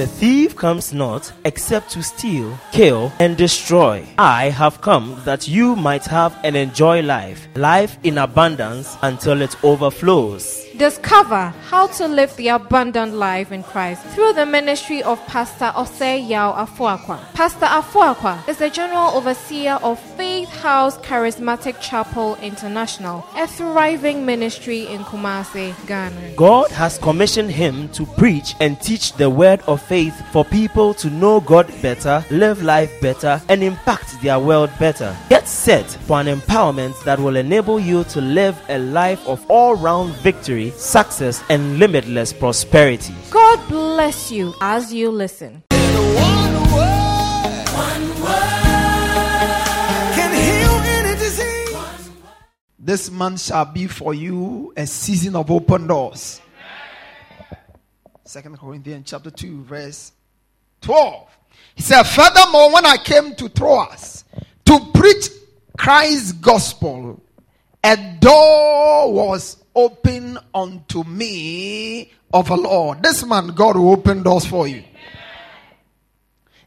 The thief comes not except to steal, kill, and destroy. I have come that you might have and enjoy life, life in abundance until it overflows. Discover how to live the abundant life in Christ through the ministry of Pastor Osei Yao Afuakwa. Pastor Afuakwa is the General Overseer of Faith House Charismatic Chapel International, a thriving ministry in Kumasi, Ghana. God has commissioned him to preach and teach the word of faith for people to know God better, live life better, and impact their world better. Get set for an empowerment that will enable you to live a life of all round victory success, and limitless prosperity. God bless you as you listen. This month shall be for you a season of open doors. Second Corinthians chapter 2, verse 12. He said, Furthermore, when I came to Troas to preach Christ's gospel, a door was open unto me of a Lord. This man, God will open doors for you.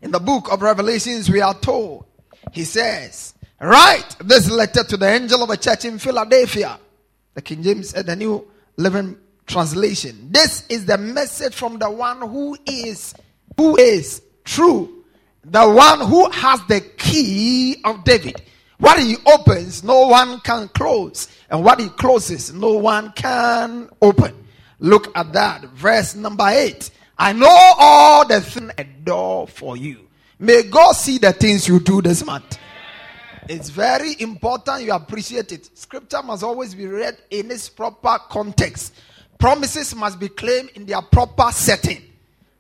In the book of Revelations, we are told, he says, Write this letter to the angel of a church in Philadelphia. The King James said, the New Living Translation. This is the message from the one who is, who is true, the one who has the key of David. What he opens, no one can close. And what he closes, no one can open. Look at that. Verse number eight. I know all the things a door for you. May God see the things you do this month. It's very important you appreciate it. Scripture must always be read in its proper context. Promises must be claimed in their proper setting.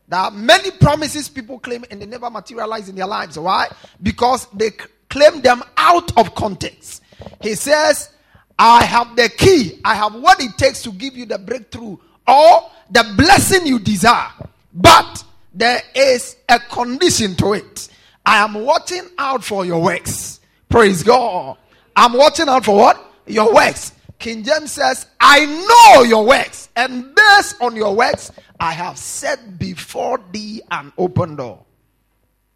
There are many promises people claim and they never materialize in their lives. Why? Because they claim them out of context. He says, I have the key. I have what it takes to give you the breakthrough or the blessing you desire. But there is a condition to it. I am watching out for your works. Praise God. I'm watching out for what? Your works. King James says, I know your works, and based on your works, I have set before thee an open door.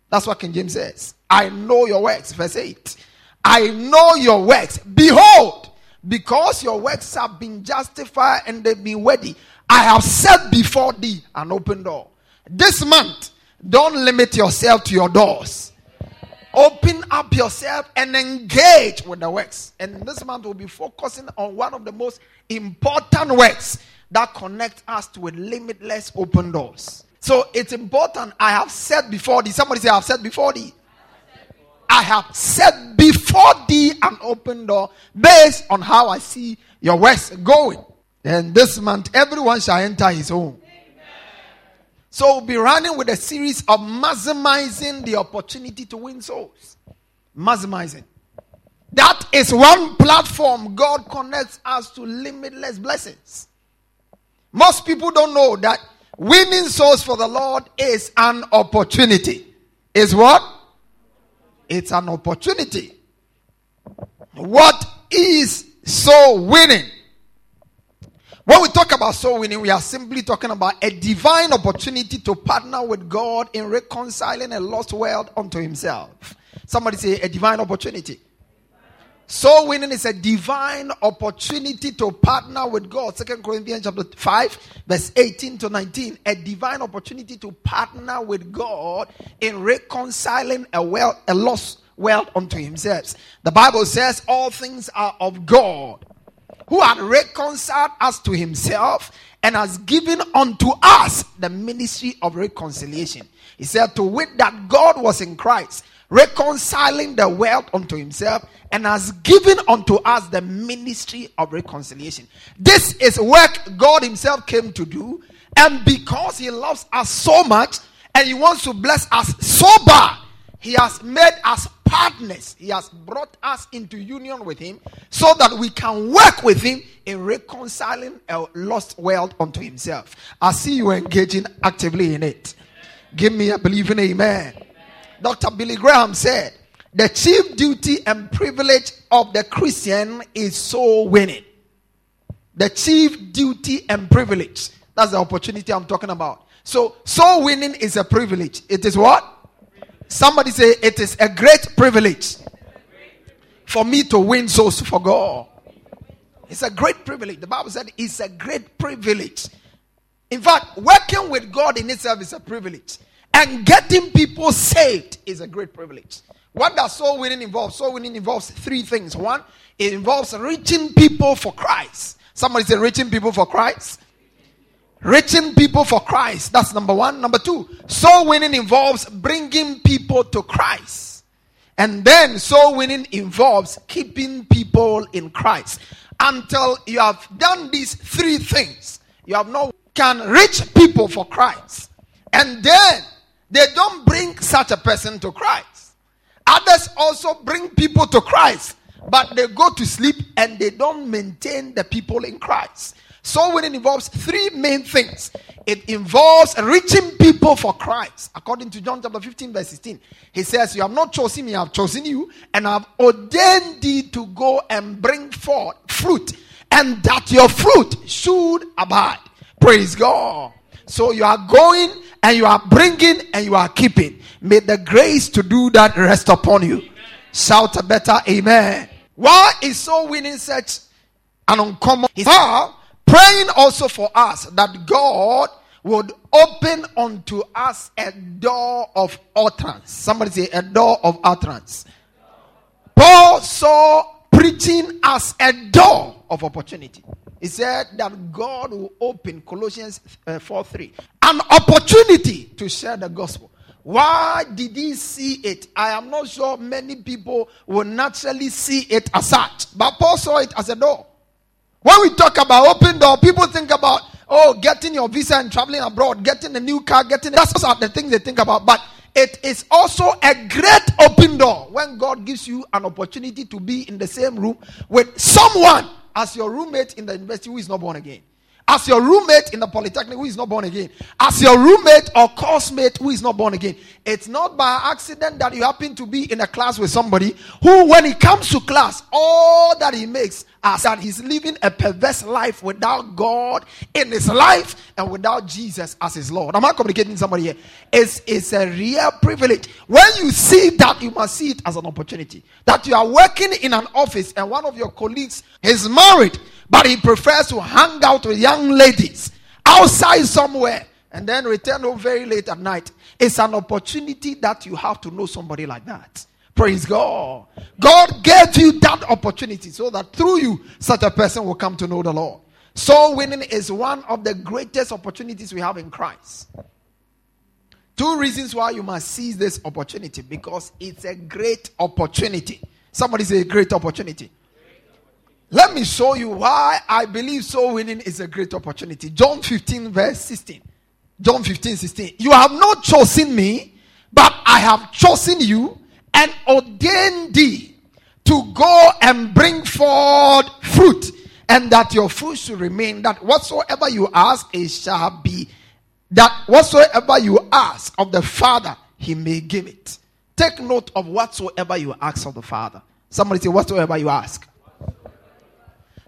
That's what King James says. I know your works. Verse 8. I know your works. Behold, because your works have been justified and they've been worthy, I have set before thee an open door. This month, don't limit yourself to your doors. Open up yourself and engage with the works. And this month we'll be focusing on one of the most important works that connect us to a limitless open doors. So it's important. I have said before thee. Somebody say, I have said before thee. I have set before thee an open door based on how I see your works going. And this month, everyone shall enter his home. So we'll be running with a series of maximizing the opportunity to win souls. Maximizing. That is one platform God connects us to limitless blessings. Most people don't know that winning souls for the Lord is an opportunity. Is what? It's an opportunity. What is soul winning? When we talk about soul winning, we are simply talking about a divine opportunity to partner with God in reconciling a lost world unto Himself. Somebody say a divine opportunity. Soul winning is a divine opportunity to partner with God. Second Corinthians chapter 5, verse 18 to 19. A divine opportunity to partner with God in reconciling a world, a lost world unto himself. The Bible says all things are of God, who had reconciled us to himself and has given unto us the ministry of reconciliation. He said, To wit, that God was in Christ reconciling the world unto himself and has given unto us the ministry of reconciliation. This is work God himself came to do. And because he loves us so much and he wants to bless us so bad he has made us partners. He has brought us into union with him so that we can work with him in reconciling a lost world unto himself. I see you engaging actively in it. Give me a believing amen Dr. Billy Graham said, the chief duty and privilege of the Christian is soul winning. The chief duty and privilege. That's the opportunity I'm talking about. So, soul winning is a privilege. It is what? Somebody say, it is a great privilege for me to win souls for God. It's a great privilege. The Bible said it's a great privilege. In fact, working with God in itself is a privilege. And getting people saved is a great privilege. What does soul winning involve? Soul winning involves three things. One, it involves reaching people for Christ. Somebody say, reaching people for Christ. Reaching people for Christ. That's number one. Number two, soul winning involves bringing people to Christ. And then soul winning involves keeping people in Christ. Until you have done these three things, you have no can reach people for Christ. And then they don't bring such a person to Christ. Others also bring people to Christ, but they go to sleep and they don't maintain the people in Christ. So when it involves three main things, it involves reaching people for Christ. According to John chapter 15, verse 16, he says, You have not chosen me, I have chosen you, and I have ordained thee to go and bring forth fruit, and that your fruit should abide. Praise God. So you are going and you are bringing and you are keeping. May the grace to do that rest upon you. Amen. Shout a better amen. Why is so winning such an uncommon? How praying also for us that God would open unto us a door of utterance. Somebody say a door of utterance. Paul saw preaching as a door of opportunity. He said that God will open Colossians uh, 4 3 an opportunity to share the gospel. Why did he see it? I am not sure many people will naturally see it as such, but Paul saw it as a door. When we talk about open door, people think about oh, getting your visa and traveling abroad, getting a new car, getting that's the things they think about. But it is also a great open door when God gives you an opportunity to be in the same room with someone as your roommate in the university who is not born again as your roommate in the polytechnic who is not born again, as your roommate or course mate who is not born again. It's not by accident that you happen to be in a class with somebody who, when he comes to class, all that he makes is that he's living a perverse life without God in his life and without Jesus as his Lord. Am I communicating somebody here? It's, it's a real privilege. When you see that, you must see it as an opportunity. That you are working in an office and one of your colleagues is married but he prefers to hang out with young ladies outside somewhere and then return home very late at night. It's an opportunity that you have to know somebody like that. Praise God. God gave you that opportunity so that through you, such a person will come to know the Lord. Soul winning is one of the greatest opportunities we have in Christ. Two reasons why you must seize this opportunity because it's a great opportunity. Somebody say a great opportunity. Let me show you why I believe soul winning is a great opportunity. John 15, verse 16. John 15, 16. You have not chosen me, but I have chosen you and ordained thee to go and bring forth fruit, and that your fruit should remain. That whatsoever you ask, it shall be. That whatsoever you ask of the Father, he may give it. Take note of whatsoever you ask of the Father. Somebody say, whatsoever you ask.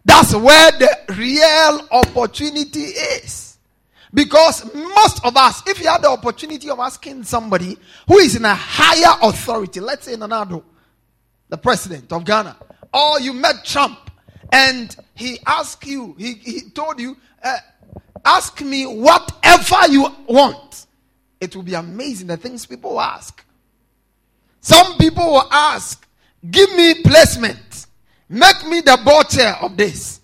That's where the real opportunity is. Because most of us, if you have the opportunity of asking somebody who is in a higher authority, let's say Nana Addo, the president of Ghana, or you met Trump and he asked you, he, he told you, uh, ask me whatever you want. It will be amazing the things people ask. Some people will ask, give me placement. Make me the board chair of this.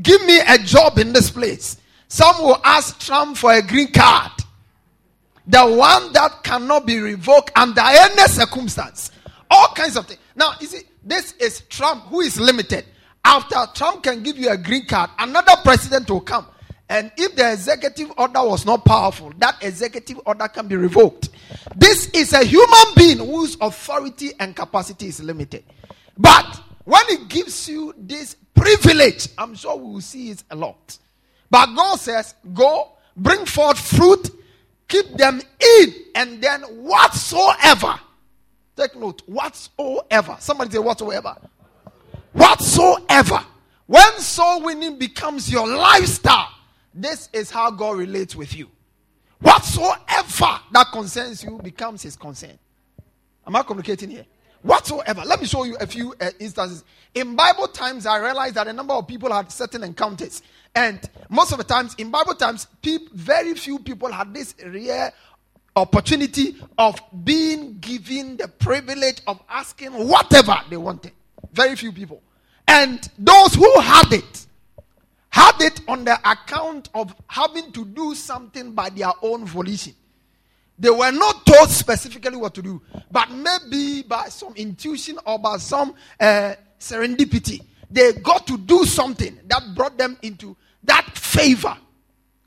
Give me a job in this place. Some will ask Trump for a green card. The one that cannot be revoked under any circumstance. All kinds of things. Now, you see, this is Trump who is limited. After Trump can give you a green card, another president will come. And if the executive order was not powerful, that executive order can be revoked. This is a human being whose authority and capacity is limited. But when He gives you this privilege, I'm sure we will see it a lot. But God says, Go, bring forth fruit, keep them in, and then whatsoever. Take note, whatsoever. Somebody say, whatsoever. Whatsoever. When soul winning becomes your lifestyle, this is how God relates with you. Whatsoever that concerns you becomes his concern. Am I communicating here? Whatsoever. Let me show you a few uh, instances. In Bible times, I realized that a number of people had certain encounters. And most of the times, in Bible times, people, very few people had this rare opportunity of being given the privilege of asking whatever they wanted. Very few people. And those who had it, had it on the account of having to do something by their own volition. They were not told specifically what to do, but maybe by some intuition or by some uh, serendipity, they got to do something that brought them into that favor.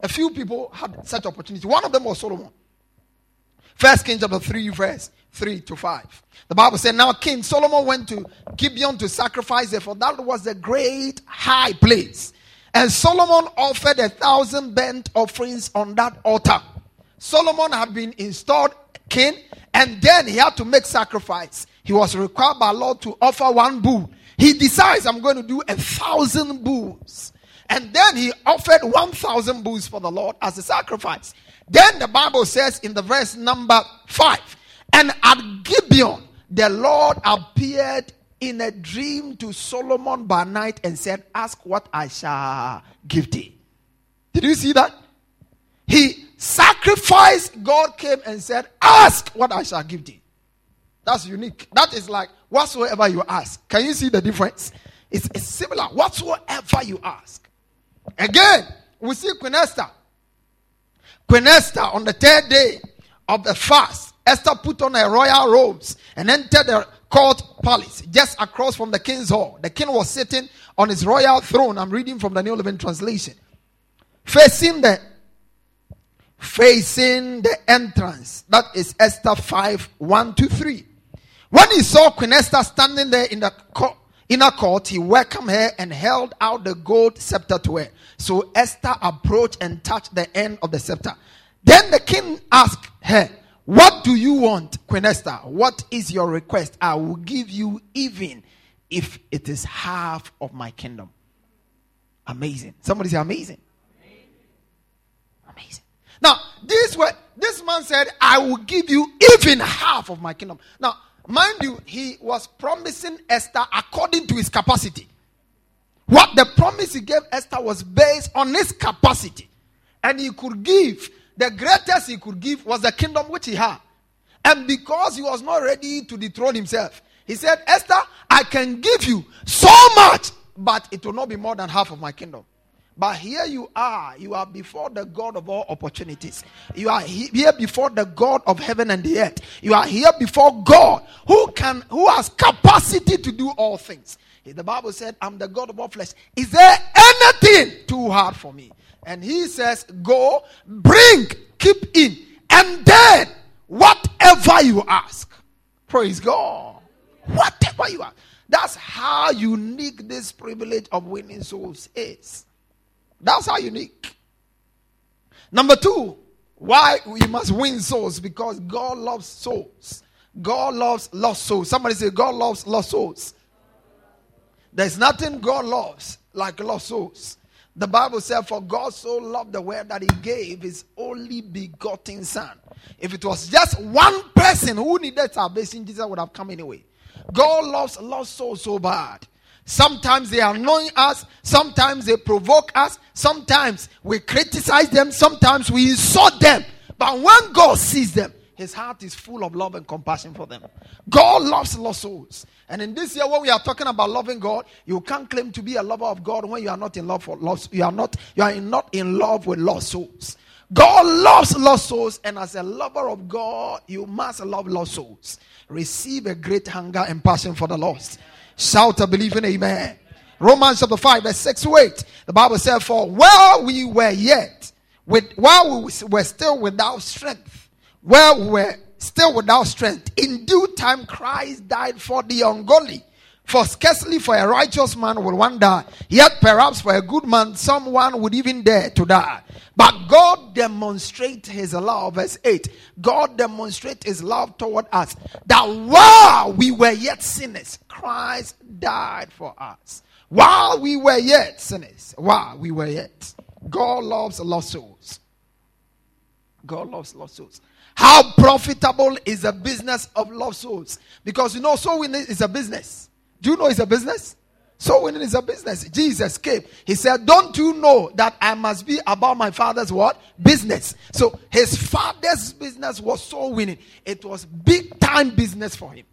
A few people had such opportunity. One of them was Solomon. First Kings chapter 3, verse 3 to 5. The Bible said, Now King Solomon went to Gibeon to sacrifice there, for that was a great high place. And Solomon offered a thousand burnt offerings on that altar. Solomon had been installed king, and then he had to make sacrifice. He was required by law to offer one bull. He decides, I'm going to do a thousand bulls. And then he offered 1,000 bulls for the Lord as a sacrifice. Then the Bible says in the verse number 5 And at Gibeon, the Lord appeared in a dream to Solomon by night and said, Ask what I shall give thee. Did you see that? He sacrificed, God came and said, Ask what I shall give thee. That's unique. That is like whatsoever you ask. Can you see the difference? It's, it's similar. Whatsoever you ask. Again, we see Queen Esther. Queen Esther on the third day of the fast, Esther put on her royal robes and entered the court palace just across from the king's hall. The king was sitting on his royal throne. I'm reading from the New Living Translation. Facing the facing the entrance. That is Esther 5 1 to 3. When he saw Queen Esther standing there in the court, inner court, he welcomed her and held out the gold scepter to her. So Esther approached and touched the end of the scepter. Then the king asked her, What do you want, Queen Esther? What is your request? I will give you even if it is half of my kingdom. Amazing. Somebody say amazing. Amazing. Now, this this man said, I will give you even half of my kingdom. Now, Mind you, he was promising Esther according to his capacity. What the promise he gave Esther was based on his capacity. And he could give, the greatest he could give was the kingdom which he had. And because he was not ready to dethrone himself, he said, Esther, I can give you so much, but it will not be more than half of my kingdom. But here you are. You are before the God of all opportunities. You are here before the God of heaven and the earth. You are here before God who can, who has capacity to do all things. The Bible said, I'm the God of all flesh. Is there anything too hard for me? And he says, Go, bring, keep in, and then whatever you ask. Praise God. Whatever you ask. That's how unique this privilege of winning souls is. That's how unique. Number two, why we must win souls because God loves souls. God loves lost souls. Somebody say, God loves lost souls. There's nothing God loves like lost souls. The Bible said, For God so loved the world that He gave His only begotten Son. If it was just one person who needed salvation, Jesus would have come anyway. God loves lost souls so bad Sometimes they annoy us. Sometimes they provoke us. Sometimes we criticize them. Sometimes we insult them. But when God sees them, his heart is full of love and compassion for them. God loves lost souls. And in this year, when we are talking about loving God, you can't claim to be a lover of God when you are not in love for lost. You are not. You are not in love with lost souls. God loves lost souls, and as a lover of God, you must love lost souls. Receive a great hunger and passion for the lost. Shout a believing amen. Romans chapter 5, verse 6 to 8. The Bible said, For while we were yet, with, while we were still without strength, while we were still without strength, in due time Christ died for the ungodly. For scarcely for a righteous man will one die, yet perhaps for a good man someone would even dare to die. But God demonstrates his love, verse 8. God demonstrates his love toward us that while we were yet sinners, Christ died for us. While we were yet sinners, while we were yet. God loves lost souls. God loves lost souls. How profitable is the business of lost souls? Because you know, winning is a business. Do you know it's a business? So winning is a business. Jesus came. He said, Don't you know that I must be about my father's what? Business. So his father's business was so winning. It was big time business for him.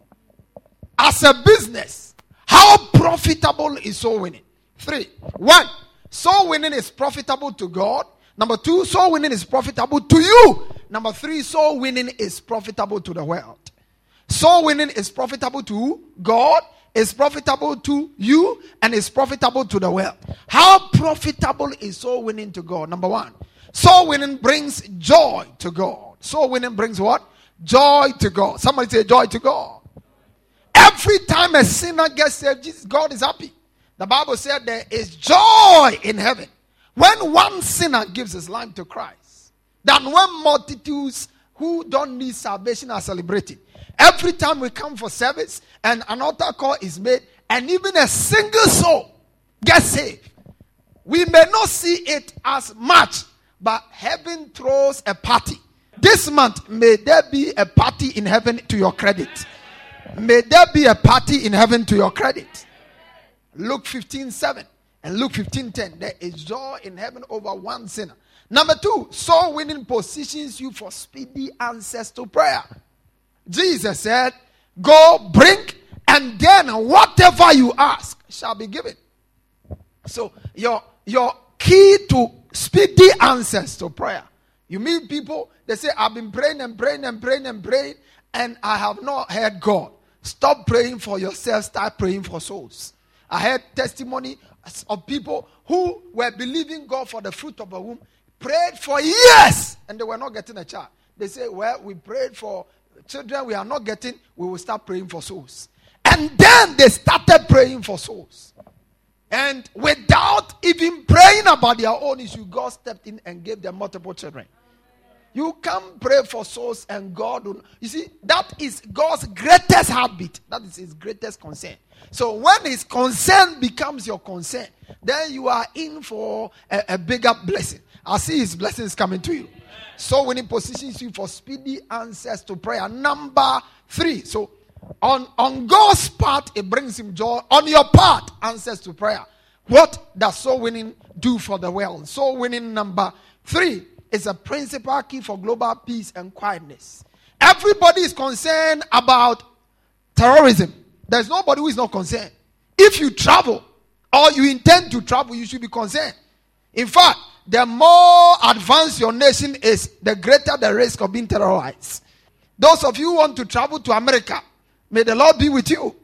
As a business, how profitable is soul winning? Three. One, soul winning is profitable to God. Number two, soul winning is profitable to you. Number three, soul winning is profitable to the world. Soul winning is profitable to God, is profitable to you, and is profitable to the world. How profitable is soul winning to God? Number one, soul winning brings joy to God. Soul winning brings what? Joy to God. Somebody say joy to God. Every time a sinner gets saved, Jesus, God is happy. The Bible said there is joy in heaven when one sinner gives his life to Christ than when multitudes who don't need salvation are celebrating. Every time we come for service and an altar call is made, and even a single soul gets saved, we may not see it as much, but heaven throws a party. This month, may there be a party in heaven to your credit. May there be a party in heaven to your credit. Luke 15 7 and Luke 15 10. There is joy in heaven over one sinner. Number two, soul winning positions you for speedy answers to prayer. Jesus said, Go bring, and then whatever you ask shall be given. So, your, your key to speedy answers to prayer. You meet people, they say, I've been praying and praying and praying and praying, and I have not heard God. Stop praying for yourself, start praying for souls. I heard testimony of people who were believing God for the fruit of a womb, prayed for years, and they were not getting a child. They say, Well, we prayed for children we are not getting, we will start praying for souls. And then they started praying for souls. And without even praying about their own issue, God stepped in and gave them multiple children. You can pray for souls and God will. You see, that is God's greatest habit. That is his greatest concern. So when his concern becomes your concern, then you are in for a, a bigger blessing. I see his blessings coming to you. So when he positions you for speedy answers to prayer. Number three. So on, on God's part, it brings him joy. On your part, answers to prayer. What does soul winning do for the world? Soul winning number three is a principal key for global peace and quietness. Everybody is concerned about terrorism. There's nobody who is not concerned. If you travel or you intend to travel, you should be concerned. In fact, the more advanced your nation is, the greater the risk of being terrorized. Those of you who want to travel to America, may the Lord be with you.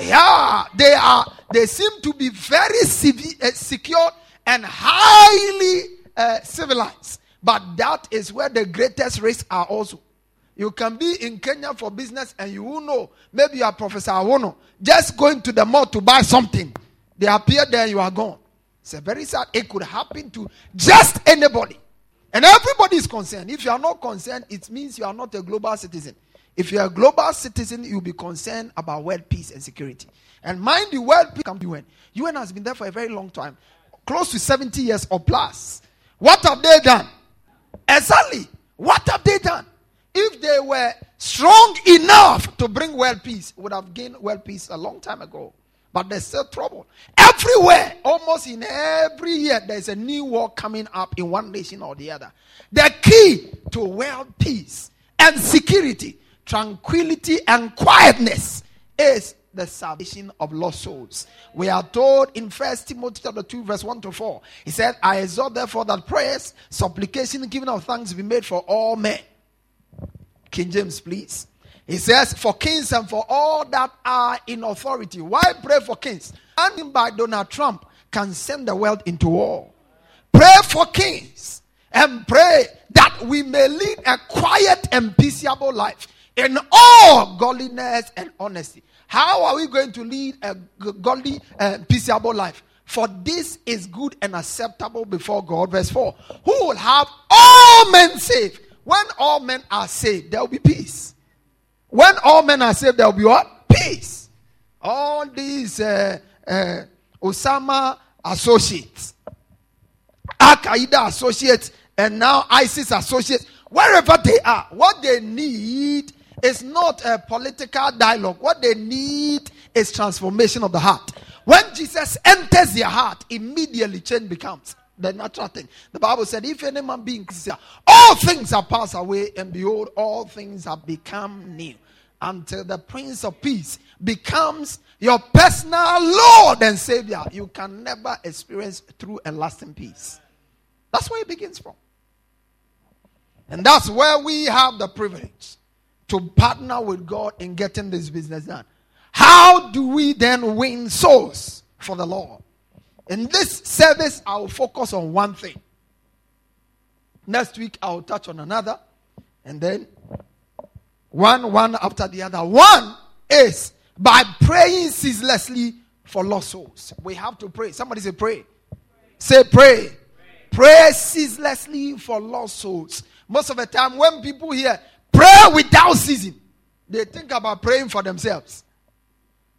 Yeah, they are. They seem to be very civi- uh, secure and highly uh, civilized. But that is where the greatest risks are also. You can be in Kenya for business and you will know. Maybe you are Professor Awoonor. Just going to the mall to buy something. They appear there, you are gone. It's a very sad. It could happen to just anybody. And everybody is concerned. If you are not concerned, it means you are not a global citizen. If you are a global citizen, you'll be concerned about world peace and security. And mind the world peace comes UN. UN has been there for a very long time, close to 70 years or plus. What have they done? Exactly. What have they done? If they were strong enough to bring world peace, would have gained world peace a long time ago. But there's still trouble. Everywhere, almost in every year, there's a new war coming up in one nation or the other. The key to world peace and security, tranquility and quietness is the salvation of lost souls. We are told in First Timothy chapter 2, verse 1 to 4. He said, I exhort therefore that prayers, supplication, giving of thanks be made for all men. King James, please. He says, for kings and for all that are in authority. Why pray for kings? And by Donald Trump can send the world into war. Pray for kings and pray that we may lead a quiet and peaceable life in all godliness and honesty. How are we going to lead a godly and peaceable life? For this is good and acceptable before God. Verse 4 Who will have all men saved? When all men are saved, there will be peace. When all men are saved, there will be what? Peace. All these uh, uh, Osama associates, Al Qaeda associates, and now ISIS associates, wherever they are, what they need is not a political dialogue. What they need is transformation of the heart. When Jesus enters your heart, immediately change becomes the natural thing. The Bible said, If any man be in Christ, all things are passed away, and behold, all things have become new. Until the Prince of Peace becomes your personal Lord and Savior, you can never experience true and lasting peace. That's where it begins from. And that's where we have the privilege to partner with God in getting this business done. How do we then win souls for the Lord? In this service, I will focus on one thing. Next week, I will touch on another. And then one, one after the other. One is by praying ceaselessly for lost souls. We have to pray. Somebody say, pray. Say, pray. pray. Pray ceaselessly for lost souls. Most of the time, when people hear pray without ceasing, they think about praying for themselves.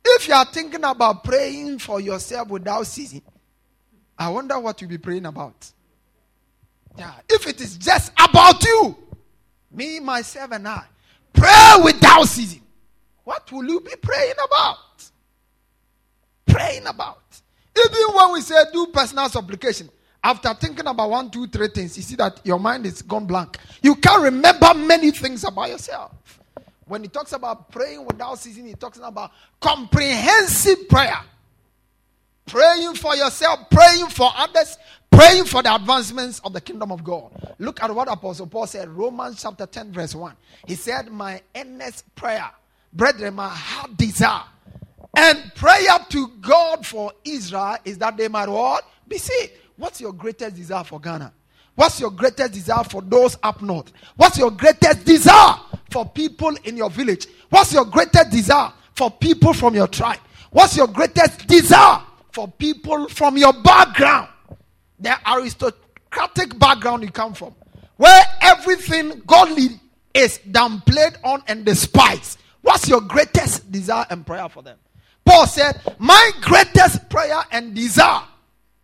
If you are thinking about praying for yourself without ceasing, I wonder what you'll be praying about. Yeah, if it is just about you, me, myself, and I, pray without ceasing. What will you be praying about? Praying about. Even when we say do personal supplication, after thinking about one, two, three things, you see that your mind is gone blank. You can't remember many things about yourself. When he talks about praying without ceasing, he talks about comprehensive prayer praying for yourself, praying for others, praying for the advancements of the kingdom of God. Look at what Apostle Paul said, Romans chapter 10, verse 1. He said, My earnest prayer, brethren, my heart desire, and prayer to God for Israel is that they might what? Be saved. What's your greatest desire for Ghana? What's your greatest desire for those up north? What's your greatest desire for people in your village? What's your greatest desire for people from your tribe? What's your greatest desire for people from your background, the aristocratic background you come from, where everything godly is downplayed on and despised. What's your greatest desire and prayer for them? Paul said, My greatest prayer and desire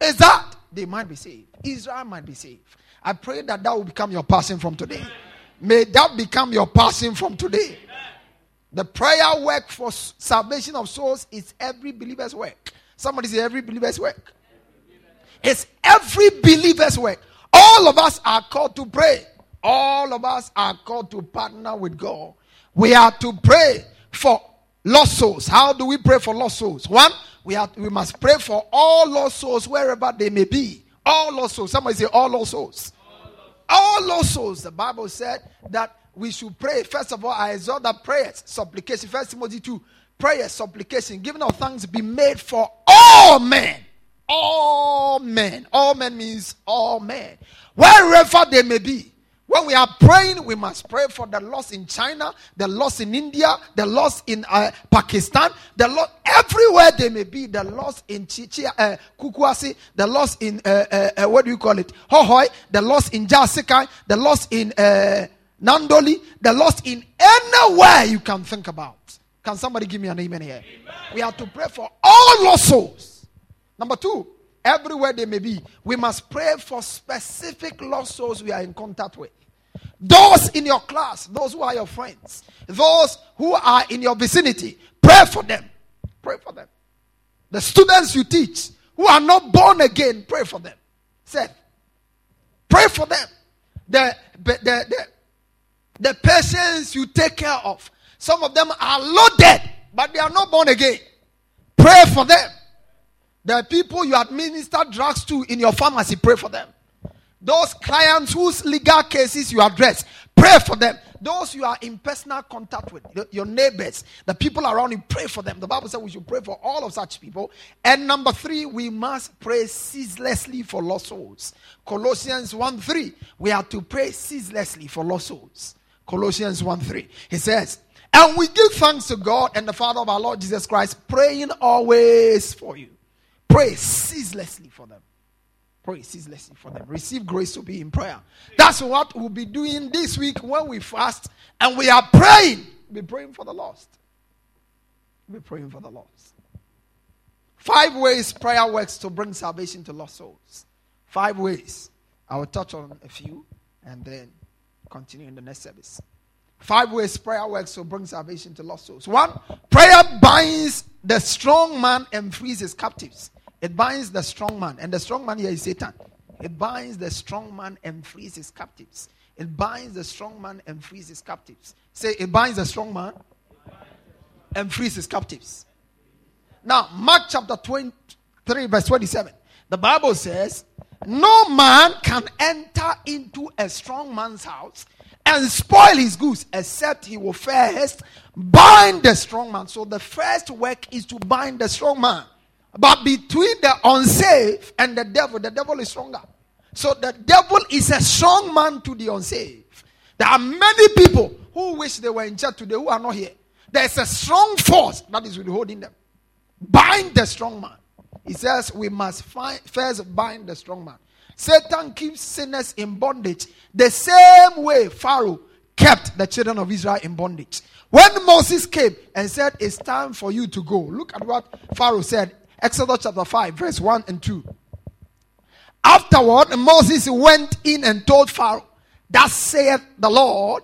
is that they might be saved. Israel might be saved. I pray that that will become your passing from today. May that become your passing from today. The prayer work for salvation of souls is every believer's work. Somebody say every believer's work. It's every believer's work. All of us are called to pray. All of us are called to partner with God. We are to pray for lost souls. How do we pray for lost souls? One, we have we must pray for all lost souls wherever they may be. All lost souls. Somebody say all lost souls. All lost souls. The Bible said that we should pray. First of all, I exhort that prayers, supplication. First Timothy 2 prayer, supplication, giving of thanks be made for all men. All men. All men means all men. Wherever they may be. When we are praying, we must pray for the loss in China, the loss in India, the loss in uh, Pakistan, the loss everywhere they may be, the loss in Chichia, uh, Kukwasi, the loss in, uh, uh, uh, what do you call it, Hohoe, the loss in Jasikan, the loss in uh, Nandoli, the loss in anywhere you can think about. Can somebody give me an amen here? Amen. We have to pray for all lost souls. Number two, everywhere they may be, we must pray for specific lost souls we are in contact with. Those in your class, those who are your friends, those who are in your vicinity, pray for them. Pray for them. The students you teach who are not born again, pray for them. Say, pray for them. The, the, the, the patients you take care of, some of them are loaded, but they are not born again. Pray for them. The people you administer drugs to in your pharmacy, pray for them. Those clients whose legal cases you address, pray for them. Those you are in personal contact with, your neighbors, the people around you, pray for them. The Bible says we should pray for all of such people. And number three, we must pray ceaselessly for lost souls. Colossians 1 3, we are to pray ceaselessly for lost souls. Colossians 1 3. He says, and we give thanks to God and the Father of our Lord Jesus Christ, praying always for you. Pray ceaselessly for them. Pray ceaselessly for them. Receive grace to be in prayer. That's what we'll be doing this week when we fast and we are praying. We'll be praying for the lost. We'll be praying for the lost. Five ways prayer works to bring salvation to lost souls. Five ways I will touch on a few and then continue in the next service. Five ways prayer works to bring salvation to lost souls. One, prayer binds the strong man and frees his captives. It binds the strong man, and the strong man here is Satan. It binds the strong man and frees his captives. It binds the strong man and frees his captives. Say, it binds the strong man and frees his captives. Now, Mark chapter 23, verse 27. The Bible says, No man can enter into a strong man's house and spoil his goods except he will first bind the strong man. So the first work is to bind the strong man. But between the unsaved and the devil, the devil is stronger. So the devil is a strong man to the unsaved. There are many people who wish they were in church today who are not here. There's a strong force that is withholding them. Bind the strong man. He says we must find, first bind the strong man. Satan keeps sinners in bondage the same way Pharaoh kept the children of Israel in bondage. When Moses came and said, It's time for you to go, look at what Pharaoh said. Exodus chapter 5, verse 1 and 2. Afterward, Moses went in and told Pharaoh, Thus saith the Lord,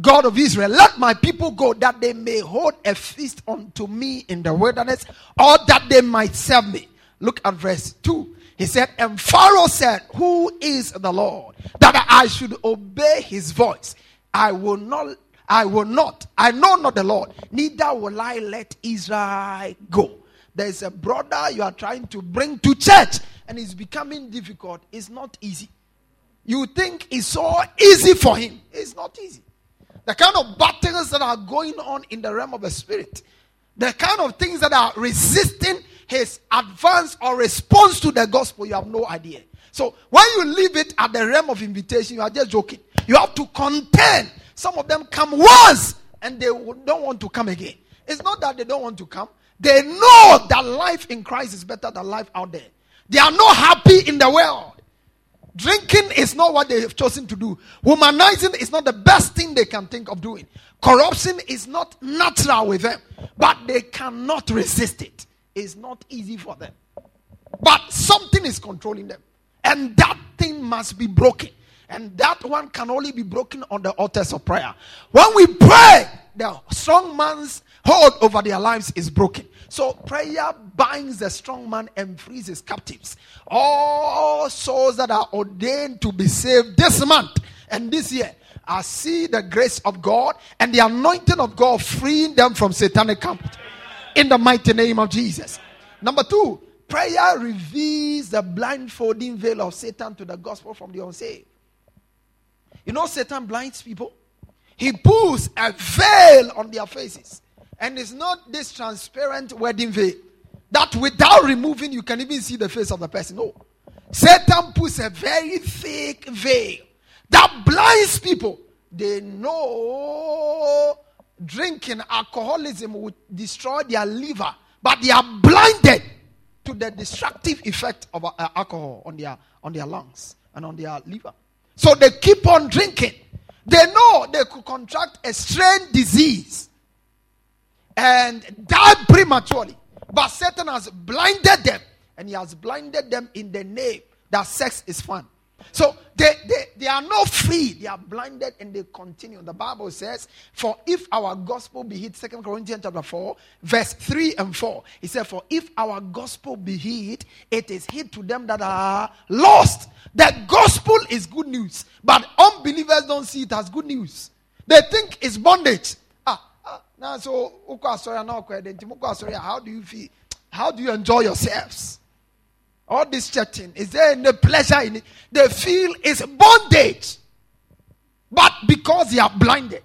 God of Israel, let my people go that they may hold a feast unto me in the wilderness, or that they might serve me. Look at verse 2. He said, And Pharaoh said, Who is the Lord? That I should obey his voice. I will not, I will not, I know not the Lord, neither will I let Israel go. There's a brother you are trying to bring to church, and it's becoming difficult. It's not easy. You think it's so easy for him. It's not easy. The kind of battles that are going on in the realm of the spirit, the kind of things that are resisting his advance or response to the gospel, you have no idea. So when you leave it at the realm of invitation, you are just joking. You have to contend. Some of them come once and they don't want to come again. It's not that they don't want to come. They know that life in Christ is better than life out there. They are not happy in the world. Drinking is not what they have chosen to do. Womanizing is not the best thing they can think of doing. Corruption is not natural with them, but they cannot resist it. it is not easy for them. But something is controlling them. And that thing must be broken. And that one can only be broken on the altars of prayer. When we pray, the strong man's hold over their lives is broken. So prayer binds the strong man and frees his captives. All souls that are ordained to be saved this month and this year. I see the grace of God and the anointing of God freeing them from satanic camp in the mighty name of Jesus. Number two, prayer reveals the blindfolding veil of Satan to the gospel from the unsaved. You know, Satan blinds people. He pulls a veil on their faces. And it's not this transparent wedding veil that without removing, you can even see the face of the person. No. Satan puts a very thick veil that blinds people. They know drinking alcoholism would destroy their liver, but they are blinded to the destructive effect of uh, alcohol on their on their lungs and on their liver. So they keep on drinking. They know they could contract a strange disease and die prematurely. But Satan has blinded them, and he has blinded them in the name that sex is fun. So they, they, they are not free. They are blinded and they continue. The Bible says, For if our gospel be hid, Second Corinthians chapter 4, verse 3 and 4. He said, For if our gospel be hid, it is hid to them that are lost. The gospel is good news, but unbelievers don't see it as good news. They think it's bondage. Now so how do you feel? How do you enjoy yourselves? All this chatting, is there any pleasure in it? They feel it's bondage. But because they are blinded,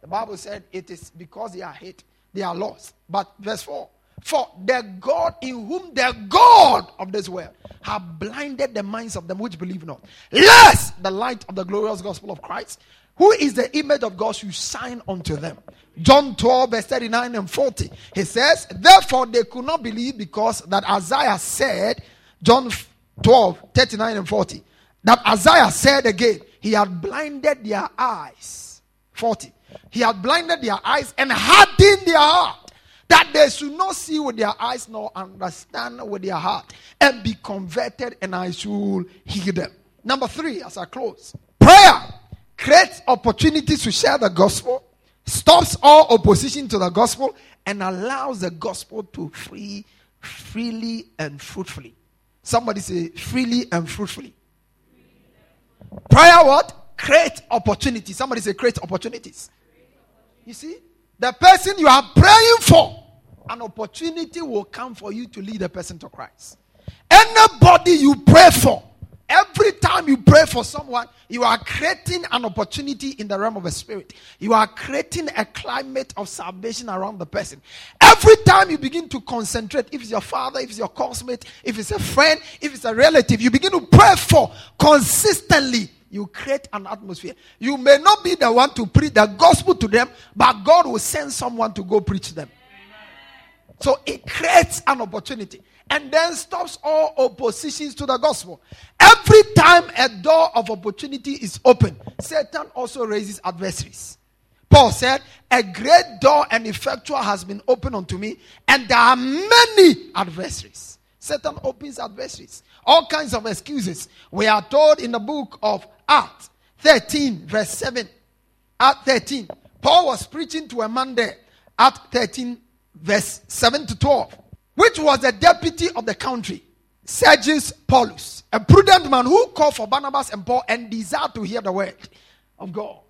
the Bible said it is because they are hate, they are lost. But verse 4 For the God in whom the God of this world have blinded the minds of them which believe not, lest the light of the glorious gospel of Christ, who is the image of God, should sign unto them. John 12, verse 39 and 40. He says, Therefore they could not believe because that Isaiah said, John 12, 39 and 40, that Isaiah said again, He had blinded their eyes. 40. He had blinded their eyes and hardened their heart, that they should not see with their eyes nor understand with their heart, and be converted, and I should heal them. Number three, as I close, prayer creates opportunities to share the gospel, stops all opposition to the gospel, and allows the gospel to free freely and fruitfully. Somebody say freely and fruitfully. Prayer what? Create opportunities. Somebody say create opportunities. You see? The person you are praying for, an opportunity will come for you to lead the person to Christ. Anybody you pray for, pray for someone, you are creating an opportunity in the realm of the spirit. You are creating a climate of salvation around the person. Every time you begin to concentrate, if it's your father, if it's your classmate, if it's a friend, if it's a relative, you begin to pray for consistently you create an atmosphere. You may not be the one to preach the gospel to them, but God will send someone to go preach them. So it creates an opportunity and then stops all oppositions to the gospel. Every time a door of opportunity is open, Satan also raises adversaries. Paul said, A great door and effectual has been opened unto me, and there are many adversaries. Satan opens adversaries, all kinds of excuses. We are told in the book of Acts 13, verse 7. Acts 13. Paul was preaching to a man there. Acts 13, verse 7 to 12 which was the deputy of the country, Sergius Paulus, a prudent man who called for Barnabas and Paul and desired to hear the word of God.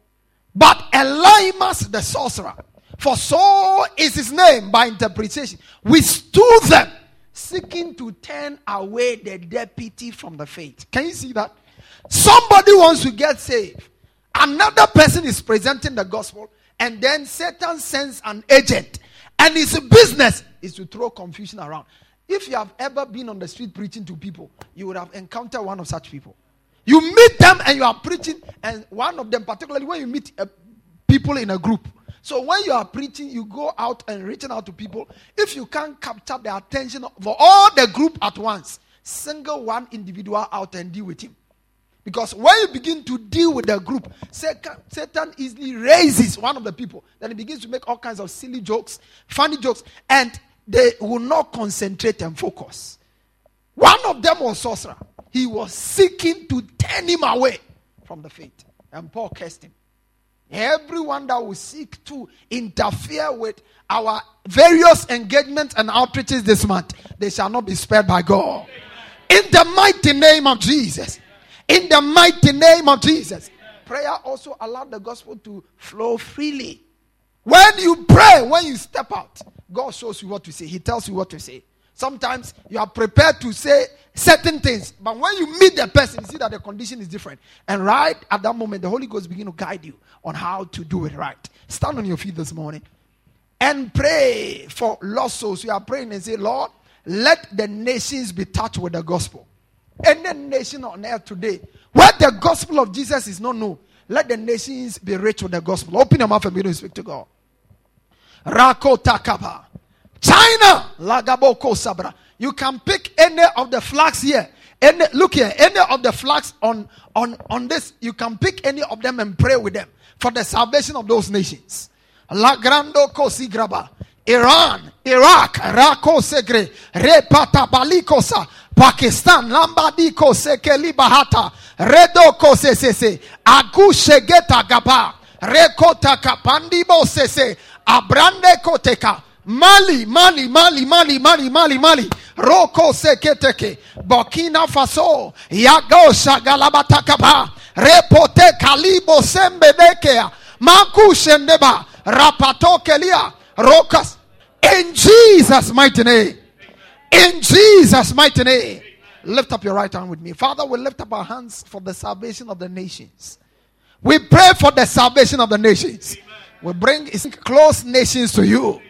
But Elymas the sorcerer, for so is his name by interpretation, withstood them, seeking to turn away the deputy from the faith. Can you see that? Somebody wants to get saved. Another person is presenting the gospel, and then Satan sends an agent, and his business is to throw confusion around. If you have ever been on the street preaching to people, you would have encountered one of such people. You meet them and you are preaching, and one of them, particularly when you meet uh, people in a group. So when you are preaching, you go out and reaching out to people. If you can't capture the attention of all the group at once, single one individual out and deal with him. Because when you begin to deal with the group, Satan easily raises one of the people. Then he begins to make all kinds of silly jokes, funny jokes, and they will not concentrate and focus. One of them was sorcerer. He was seeking to turn him away from the faith. And Paul cursed him. Everyone that will seek to interfere with our various engagements and outreaches this month, they shall not be spared by God. In the mighty name of Jesus. In the mighty name of Jesus. Prayer also allowed the gospel to flow freely. When you pray, when you step out, God shows you what to say. He tells you what to say. Sometimes you are prepared to say certain things, but when you meet the person, you see that the condition is different. And right at that moment, the Holy Ghost begin to guide you on how to do it right. Stand on your feet this morning and pray for lost souls. You are praying and say, Lord, let the nations be touched with the gospel. Any nation on earth today where the gospel of Jesus is not known, let the nations be rich with the gospel. Open your mouth and begin to speak to God. Rako Takaba. China. Lagaboko Sabra. You can pick any of the flags here. Any, look here, any of the flags on, on, on this, you can pick any of them and pray with them for the salvation of those nations. La Grando Kosigraba. Iran, Iraq, Rako Segre, Repata Balikosa, Pakistan, Lambadiko Sekeli Bahata, Redoko Sese, Agushegeta Gaba, Rekota Kapandibo Sese, Abrande Koteka, Mali, Mali, Mali, Mali, Mali, Mali, Mali, Roko Seketeke, Burkina Faso, Yagosha Galabatakaba, Repote Kalibo Sembedekea, Makushendeba, Rapatokelia, Rokas. In Jesus' mighty name. In Jesus' mighty name. Lift up your right hand with me. Father, we lift up our hands for the salvation of the nations. We pray for the salvation of the nations. We bring close nations to you.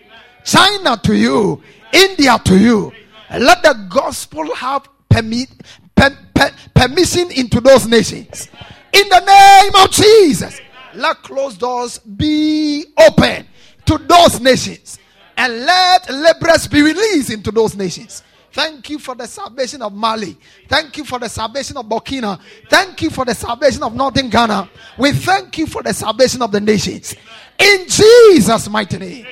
China to you. India to you. Let the gospel have permit, per, per, permission into those nations. In the name of Jesus. Let closed doors be open to those nations and let laborers be released into those nations. Thank you for the salvation of Mali. Thank you for the salvation of Burkina. Thank you for the salvation of Northern Ghana. We thank you for the salvation of the nations. In Jesus' mighty name.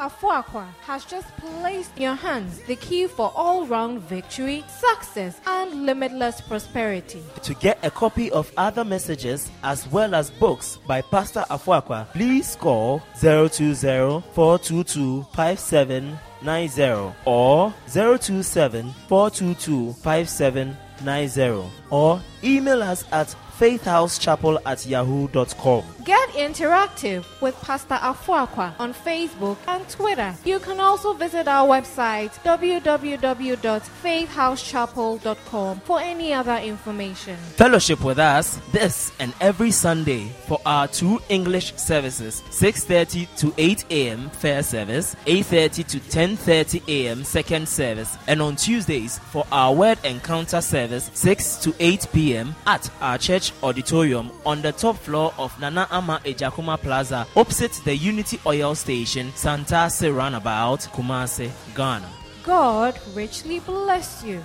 Afuakwa has just placed in your hands the key for all round victory, success, and limitless prosperity. To get a copy of other messages as well as books by Pastor Afuakwa, please call 020 422 5790 or 027 422 5790 or email us at faithhousechapel at yahoo.com. Get interactive with Pastor Afuakwa on Facebook and Twitter. You can also visit our website www.faithhousechapel.com for any other information. Fellowship with us this and every Sunday for our two English services 6:30 to 8 a.m. first service, 8:30 to 10:30 a.m. second service, and on Tuesdays for our word encounter service 6 to 8 p.m. at our church auditorium on the top floor of Nana Ama Ejakuma Plaza, opposite the Unity Oil Station, Santasi Runabout, Kumasi, Ghana. God richly bless you.